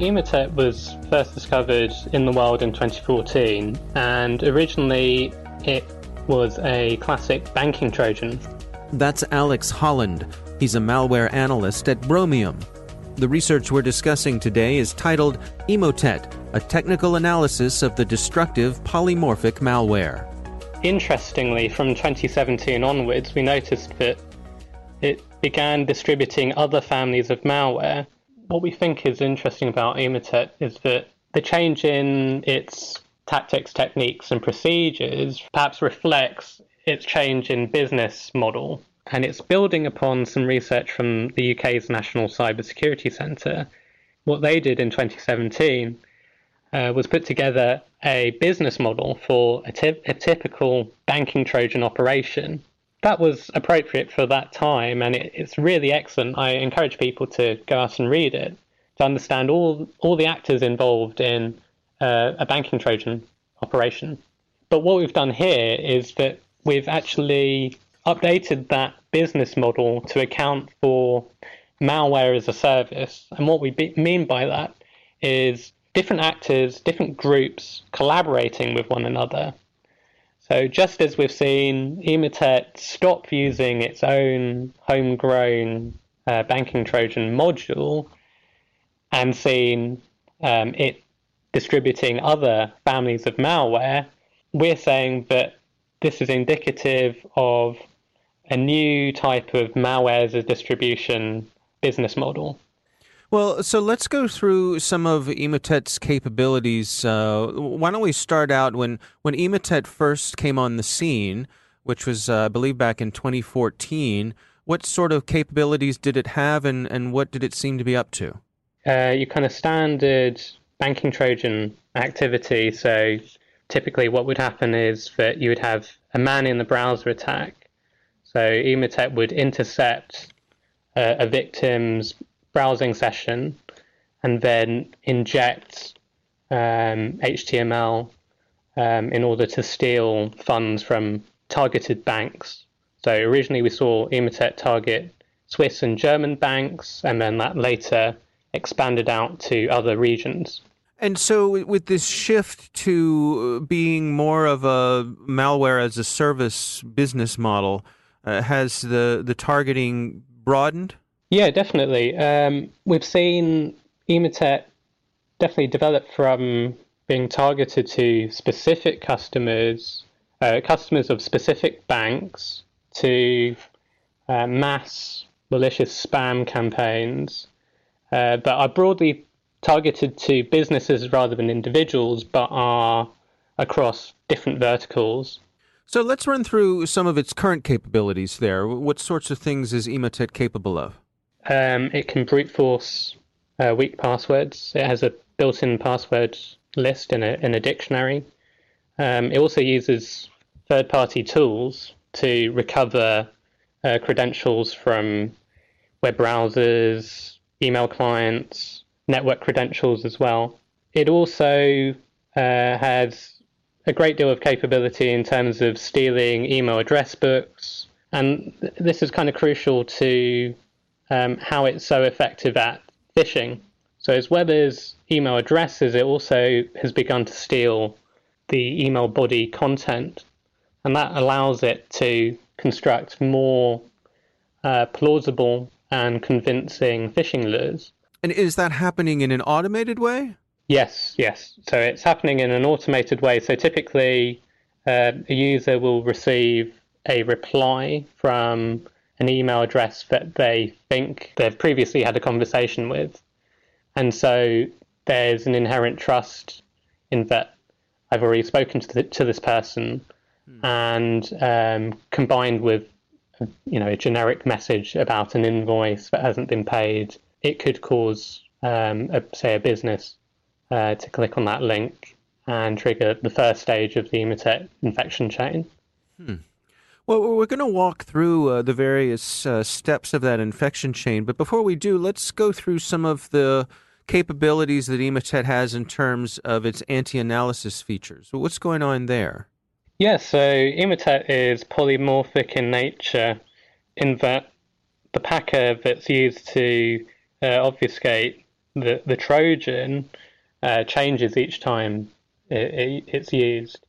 Emotet was first discovered in the wild in 2014, and originally it was a classic banking Trojan. That's Alex Holland. He's a malware analyst at Bromium. The research we're discussing today is titled Emotet, a technical analysis of the destructive polymorphic malware. Interestingly, from 2017 onwards, we noticed that it began distributing other families of malware what we think is interesting about Emotet is that the change in its tactics, techniques, and procedures perhaps reflects its change in business model. And it's building upon some research from the UK's National Cybersecurity Centre. What they did in 2017 uh, was put together a business model for a, t- a typical banking Trojan operation that was appropriate for that time, and it, it's really excellent. I encourage people to go out and read it to understand all all the actors involved in uh, a banking Trojan operation. But what we've done here is that we've actually updated that business model to account for malware as a service. And what we be- mean by that is different actors, different groups collaborating with one another so just as we've seen Emotet stop using its own homegrown uh, banking Trojan module and seen um, it distributing other families of malware, we're saying that this is indicative of a new type of malware as a distribution business model. Well, so let's go through some of Emotet's capabilities. Uh, why don't we start out when, when Emotet first came on the scene, which was, uh, I believe, back in 2014. What sort of capabilities did it have, and, and what did it seem to be up to? Uh, your kind of standard banking Trojan activity. So typically, what would happen is that you would have a man in the browser attack. So Emotet would intercept uh, a victim's browsing session and then inject um, HTML um, in order to steal funds from targeted banks. So originally we saw Emotet target Swiss and German banks, and then that later expanded out to other regions. And so, with this shift to being more of a malware as a service business model, uh, has the the targeting broadened? Yeah, definitely. Um, we've seen Emotet definitely develop from being targeted to specific customers, uh, customers of specific banks, to uh, mass malicious spam campaigns uh, that are broadly targeted to businesses rather than individuals, but are across different verticals. So let's run through some of its current capabilities there. What sorts of things is Emotet capable of? Um, it can brute force uh, weak passwords. It has a built-in password list in a in a dictionary. Um, it also uses third-party tools to recover uh, credentials from web browsers, email clients, network credentials as well. It also uh, has a great deal of capability in terms of stealing email address books, and th- this is kind of crucial to um, how it's so effective at phishing. So as well as email addresses, it also has begun to steal the email body content, and that allows it to construct more uh, plausible and convincing phishing lures. And is that happening in an automated way? Yes, yes. So it's happening in an automated way. So typically, uh, a user will receive a reply from an email address that they think they've previously had a conversation with. And so there's an inherent trust in that I've already spoken to, the, to this person, hmm. and um, combined with you know a generic message about an invoice that hasn't been paid, it could cause um, a, say a business uh, to click on that link and trigger the first stage of the Emotet infection chain. Hmm. Well, we're going to walk through uh, the various uh, steps of that infection chain, but before we do, let's go through some of the capabilities that Emotet has in terms of its anti-analysis features. What's going on there? Yeah, so Emotet is polymorphic in nature in that the packer that's used to uh, obfuscate the, the Trojan uh, changes each time it, it, it's used.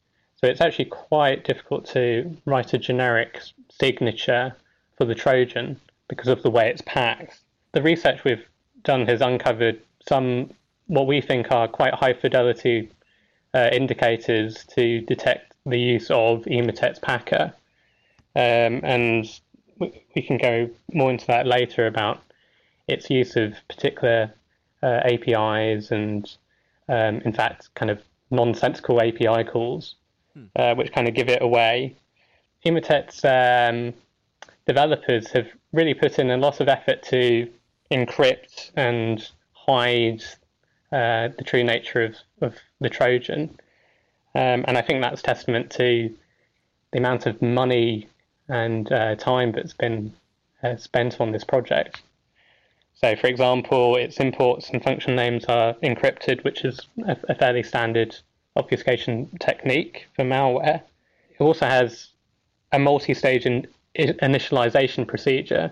So it's actually quite difficult to write a generic signature for the Trojan because of the way it's packed. The research we've done has uncovered some what we think are quite high fidelity uh, indicators to detect the use of Emotet's packer. Um, and we can go more into that later about its use of particular uh, APIs and, um, in fact, kind of nonsensical API calls, hmm. uh, which kind of give it away. Emotet's um, developers have really put in a lot of effort to encrypt and hide uh, the true nature of, of the Trojan. Um, and I think that's testament to the amount of money and uh, time that's been uh, spent on this project. So, for example, its imports and function names are encrypted, which is a, a fairly standard obfuscation technique for malware. It also has a multi stage in, initialization procedure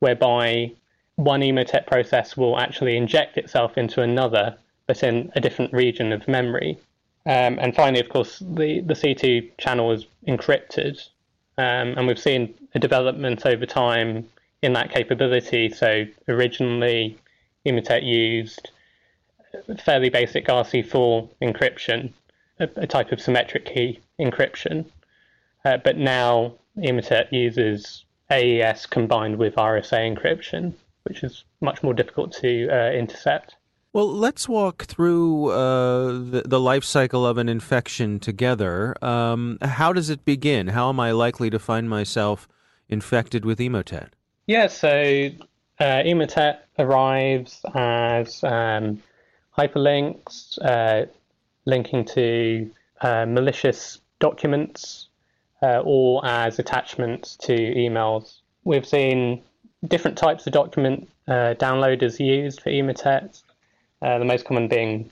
whereby one Emotet process will actually inject itself into another, but in a different region of memory. Um, and finally, of course, the, the C2 channel is encrypted. Um, and we've seen a development over time in that capability. So originally, Emotet used fairly basic RC4 encryption, a, a type of symmetric key encryption. Uh, but now Emotet uses AES combined with RSA encryption, which is much more difficult to uh, intercept. Well, let's walk through uh, the, the life cycle of an infection together. Um, how does it begin? How am I likely to find myself infected with Emotet? Yeah, so uh, Emotet arrives as um, hyperlinks uh, linking to uh, malicious documents uh, or as attachments to emails. We've seen different types of document uh, downloaders used for Emotet. Uh, the most common being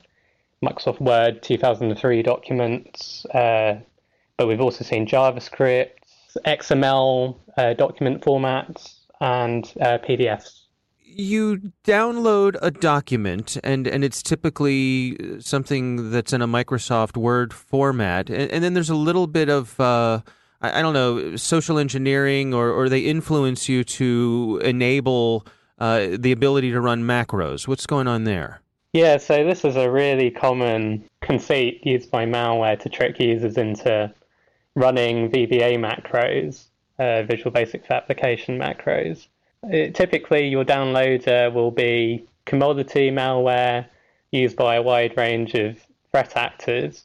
Microsoft Word 2003 documents, uh, but we've also seen JavaScript, XML uh, document formats, and uh, PDFs. You download a document, and, and it's typically something that's in a Microsoft Word format, and, and then there's a little bit of uh, I, I, don't know social engineering, or, or they influence you to enable uh, the ability to run macros. What's going on there? Yeah, so this is a really common conceit used by malware to trick users into running VBA macros, uh, Visual Basic for Application macros. It, typically, your downloader will be commodity malware used by a wide range of threat actors.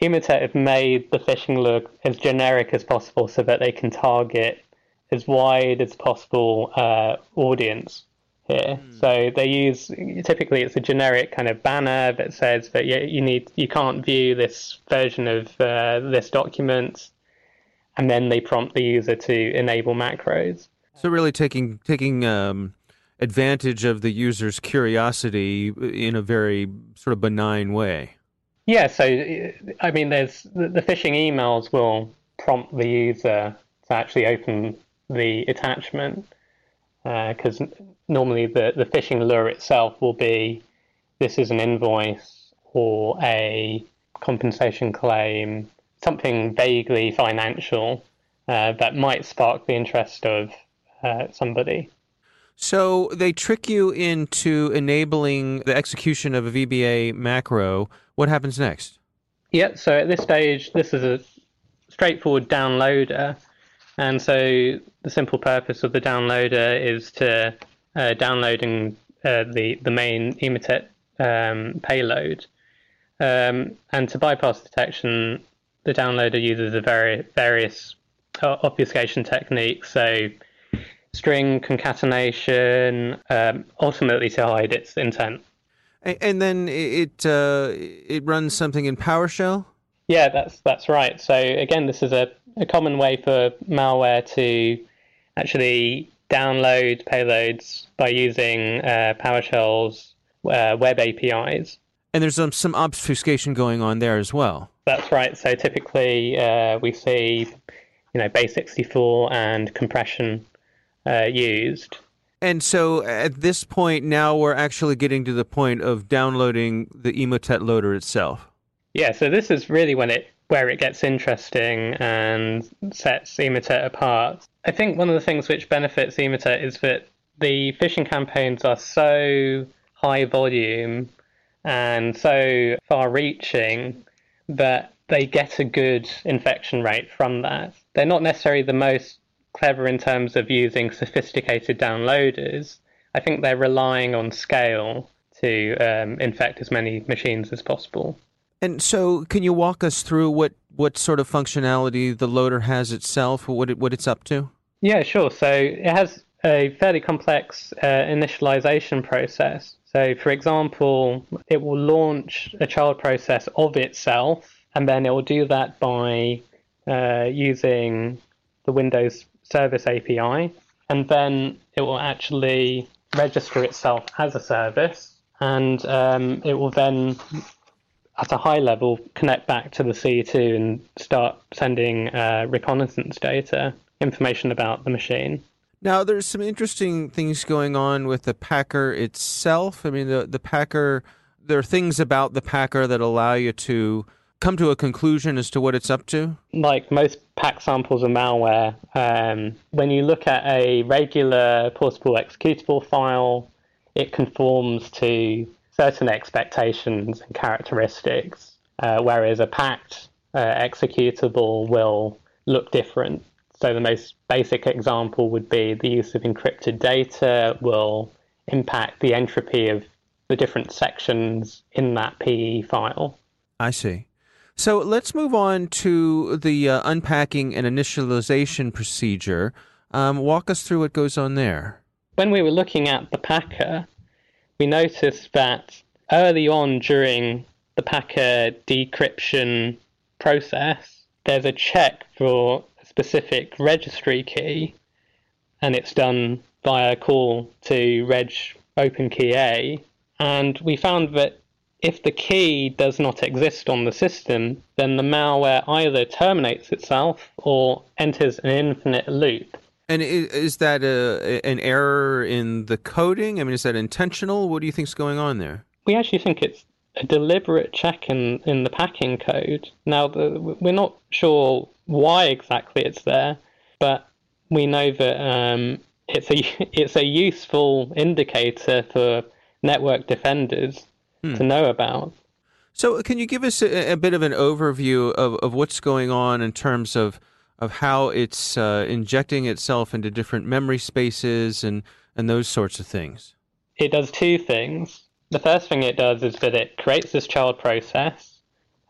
Emotet have made the phishing look as generic as possible so that they can target as wide as possible uh, audience here. Mm. So they use typically it's a generic kind of banner that says that you, you need you can't view this version of uh, this document, and then they prompt the user to enable macros. So really taking taking um, advantage of the user's curiosity in a very sort of benign way. Yeah. So I mean, there's the, phishing emails will prompt the user to actually open the attachment because uh, normally the, the phishing lure itself will be this is an invoice or a compensation claim, something vaguely financial uh, that might spark the interest of uh, somebody. So they trick you into enabling the execution of a VBA macro. What happens next? Yeah, so at this stage, this is a straightforward downloader. And so the simple purpose of the downloader is to uh, downloading uh, the the main Emotet um, payload, um, and to bypass detection, the downloader uses a very various uh, obfuscation techniques. So string concatenation, um, ultimately to hide its intent. And then it uh, it runs something in PowerShell. Yeah, that's that's right. So again, this is a a common way for malware to actually download payloads by using uh, PowerShell's uh, web APIs. And there's um, some obfuscation going on there as well. That's right. So typically uh, we see, you know, base64 and compression uh, used. And so at this point, now we're actually getting to the point of downloading the Emotet loader itself. Yeah, so this is really when it where it gets interesting and sets Emotet apart. I think one of the things which benefits Emotet is that the phishing campaigns are so high volume and so far reaching that they get a good infection rate from that. They're not necessarily the most clever in terms of using sophisticated downloaders. I think they're relying on scale to um, infect as many machines as possible. And so, can you walk us through what, what sort of functionality the loader has itself, what it, what it's up to? Yeah, sure. So it has a fairly complex uh, initialization process. So, for example, it will launch a child process of itself, and then it will do that by uh, using the Windows Service API, and then it will actually register itself as a service, and um, it will then at a high level, connect back to the C2 and start sending uh, reconnaissance data, information about the machine. Now, there's some interesting things going on with the Packer itself. I mean, the, the Packer, there are things about the Packer that allow you to come to a conclusion as to what it's up to? Like most pack samples of malware, um, when you look at a regular portable executable file, it conforms to certain expectations and characteristics, uh, whereas a packed uh, executable will look different. So the most basic example would be the use of encrypted data will impact the entropy of the different sections in that PE file. I see. So let's move on to the uh, unpacking and initialization procedure. Um, walk us through what goes on there. When we were looking at the packer, we noticed that early on during the Packer decryption process, there's a check for a specific registry key, and it's done via a call to reg open key A. And we found that if the key does not exist on the system, then the malware either terminates itself or enters an infinite loop. And is that a, an error in the coding? I mean, is that intentional? What do you think is going on there? We actually think it's a deliberate check in, in the packing code. Now, the, we're not sure why exactly it's there, but we know that um, it's a it's a useful indicator for network defenders hmm. to know about. So, can you give us a, a, bit of an overview of, of what's going on in terms of of how it's uh, injecting itself into different memory spaces and and those sorts of things? It does two things. The first thing it does is that it creates this child process,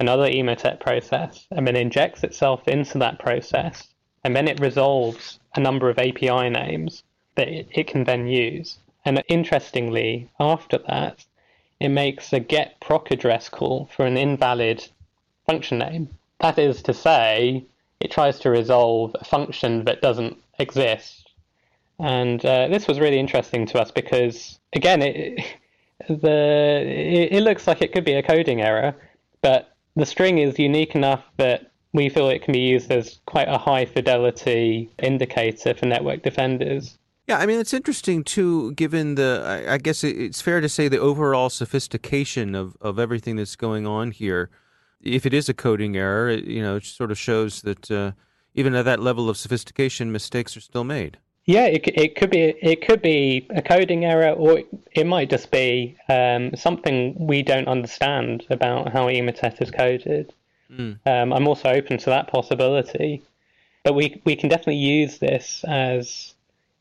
another Emotet process, and then injects itself into that process, and then it resolves a number of API names that it, it can then use. And interestingly, after that, it makes a GetProcAddress call for an invalid function name. That is to say, it tries to resolve a function that doesn't exist. And uh, this was really interesting to us because, again, it, the it, it looks like it could be a coding error, but the string is unique enough that we feel it can be used as quite a high fidelity indicator for network defenders. Yeah, I mean it's interesting too, given the I guess it's fair to say the overall sophistication of of everything that's going on here. If it is a coding error, it, you know, it sort of shows that uh, even at that level of sophistication, mistakes are still made. Yeah, it, it could be it could be a coding error, or it might just be um, something we don't understand about how Emotet is coded. Mm. Um, I'm also open to that possibility, but we we can definitely use this as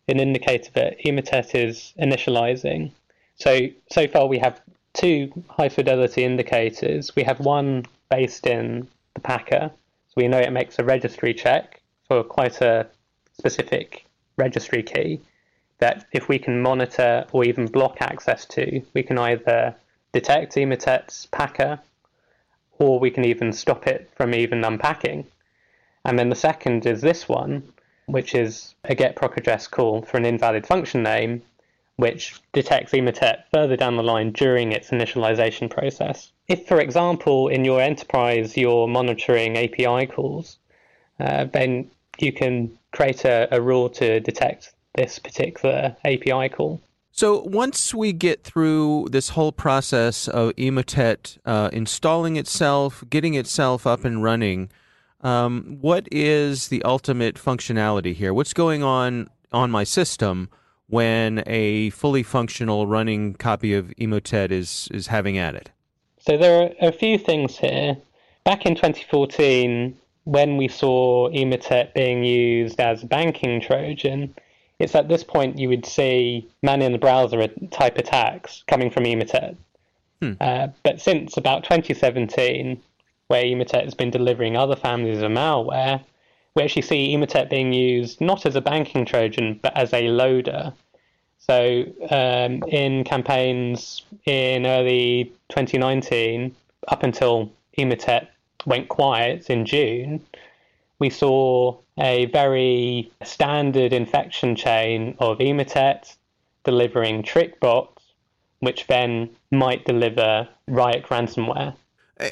an indicator that Emotet is initializing. So, so far we have two high fidelity indicators. We have one based in the Packer, so we know it makes a registry check for quite a specific registry key that if we can monitor or even block access to, we can either detect Emotet's Packer or we can even stop it from even unpacking. And then the second is this one, which is a GetProcAddress call for an invalid function name, which detects Emotet further down the line during its initialization process. If, for example, in your enterprise you're monitoring API calls, uh, then you can create a, a rule to detect this particular API call. So once we get through this whole process of Emotet uh, installing itself, getting itself up and running, um, what is the ultimate functionality here? What's going on on my system when a fully functional running copy of Emotet is, is having at it? So there are a few things here. Back in 2014, when we saw Emotet being used as banking Trojan, it's at this point you would see man in the browser type attacks coming from Emotet. Hmm. Uh, but since about 2017, where Emotet has been delivering other families of malware, we actually see Emotet being used not as a banking Trojan, but as a loader. So um, in campaigns in early 2019, up until Emotet went quiet in June, we saw a very standard infection chain of Emotet delivering TrickBots, which then might deliver Ryuk ransomware.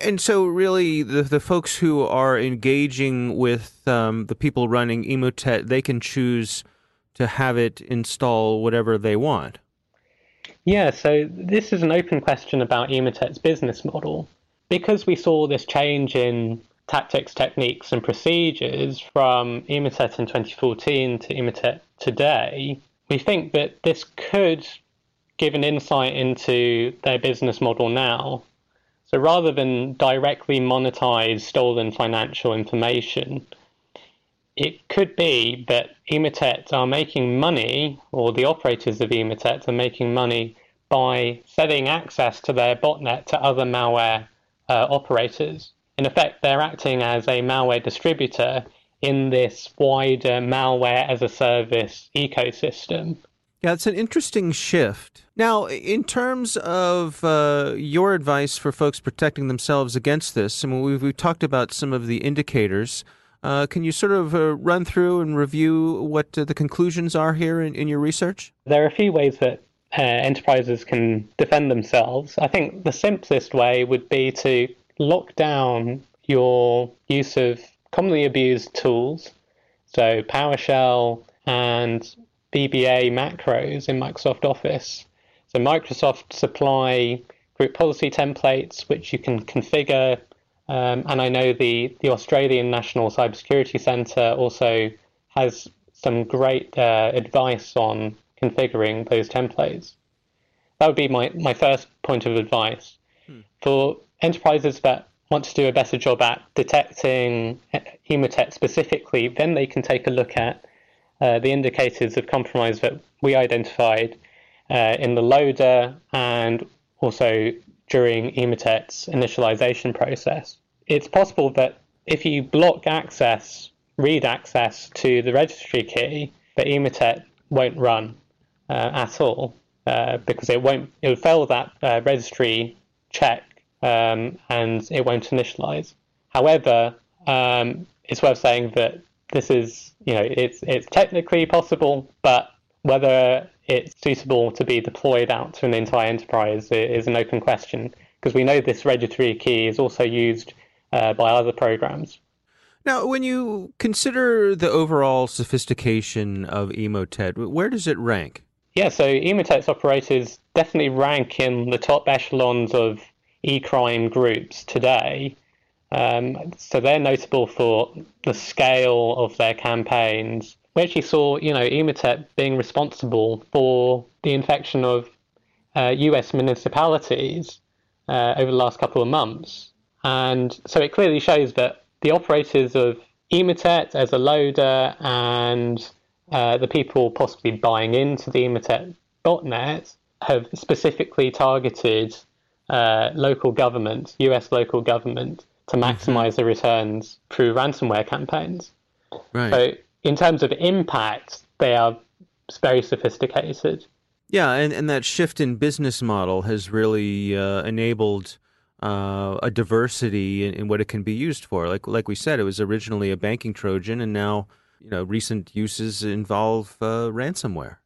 And so, really, the the folks who are engaging with um, the people running Emotet, they can choose to have it install whatever they want. Yeah, so this is an open question about Emotet's business model. Because we saw this change in tactics, techniques, and procedures from Emotet in 2014 to Emotet today, we think that this could give an insight into their business model now so rather than directly monetize stolen financial information, it could be that Emotet are making money, or the operators of Emotet are making money by selling access to their botnet to other malware uh, operators. In effect, they're acting as a malware distributor in this wider malware as a service ecosystem. Yeah, it's an interesting shift. Now, in terms of uh, your advice for folks protecting themselves against this, I mean, we've, we've talked about some of the indicators. Uh, can you sort of uh, run through and review what uh, the conclusions are here in, in your research? There are a few ways that uh, enterprises can defend themselves. I think the simplest way would be to lock down your use of commonly abused tools, so PowerShell and VBA macros in Microsoft Office. So Microsoft supply group policy templates which you can configure. Um, and I know the, the Australian National Cybersecurity Centre also has some great uh, advice on configuring those templates. That would be my, my first point of advice. for enterprises that want to do a better job at detecting Emotet specifically, then they can take a look at uh, the indicators of compromise that we identified uh, in the loader and also during Emotet's initialization process. It's possible that if you block access, read access to the registry key, that Emotet won't run uh, at all uh, because it won't. It will fail that uh, registry check um, and it won't initialize. However, um, it's worth saying that this is, you know, it's it's technically possible, but whether it's suitable to be deployed out to an entire enterprise is an open question because we know this registry key is also used uh, by other programs. Now, when you consider the overall sophistication of Emotet, where does it rank? Yeah, so Emotet's operators definitely rank in the top echelons of e-crime groups today. Um, so they're notable for the scale of their campaigns. We actually saw, you know, Emotet being responsible for the infection of uh, U.S. municipalities uh, over the last couple of months, and so it clearly shows that the operators of Emotet as a loader and uh, the people possibly buying into the Emotet botnet have specifically targeted uh, local government, US local government, to mm-hmm. maximize the returns through ransomware campaigns. Right. So, in terms of impact, they are very sophisticated. Yeah, and, and that shift in business model has really uh, enabled uh, a diversity in, in, what it can be used for. Like like we said, it was originally a banking Trojan, and now you know recent uses involve uh, ransomware.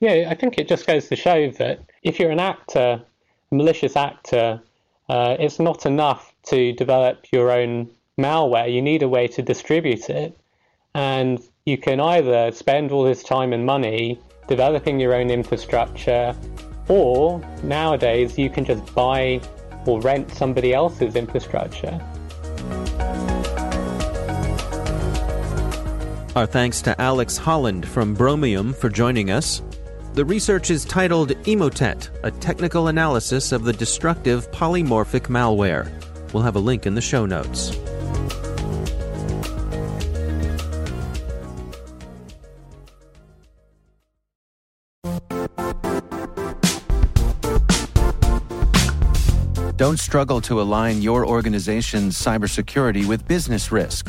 Yeah, I think it just goes to show that if you're an actor malicious actor, uh, it's not enough to develop your own malware. You need a way to distribute it. And you can either spend all this time and money developing your own infrastructure, or nowadays you can just buy or rent somebody else's infrastructure. Our thanks to Alex Holland from Bromium for joining us. The research is titled Emotet, a technical analysis of the destructive polymorphic malware. We'll have a link in the show notes. Don't struggle to align your organization's cybersecurity with business risk.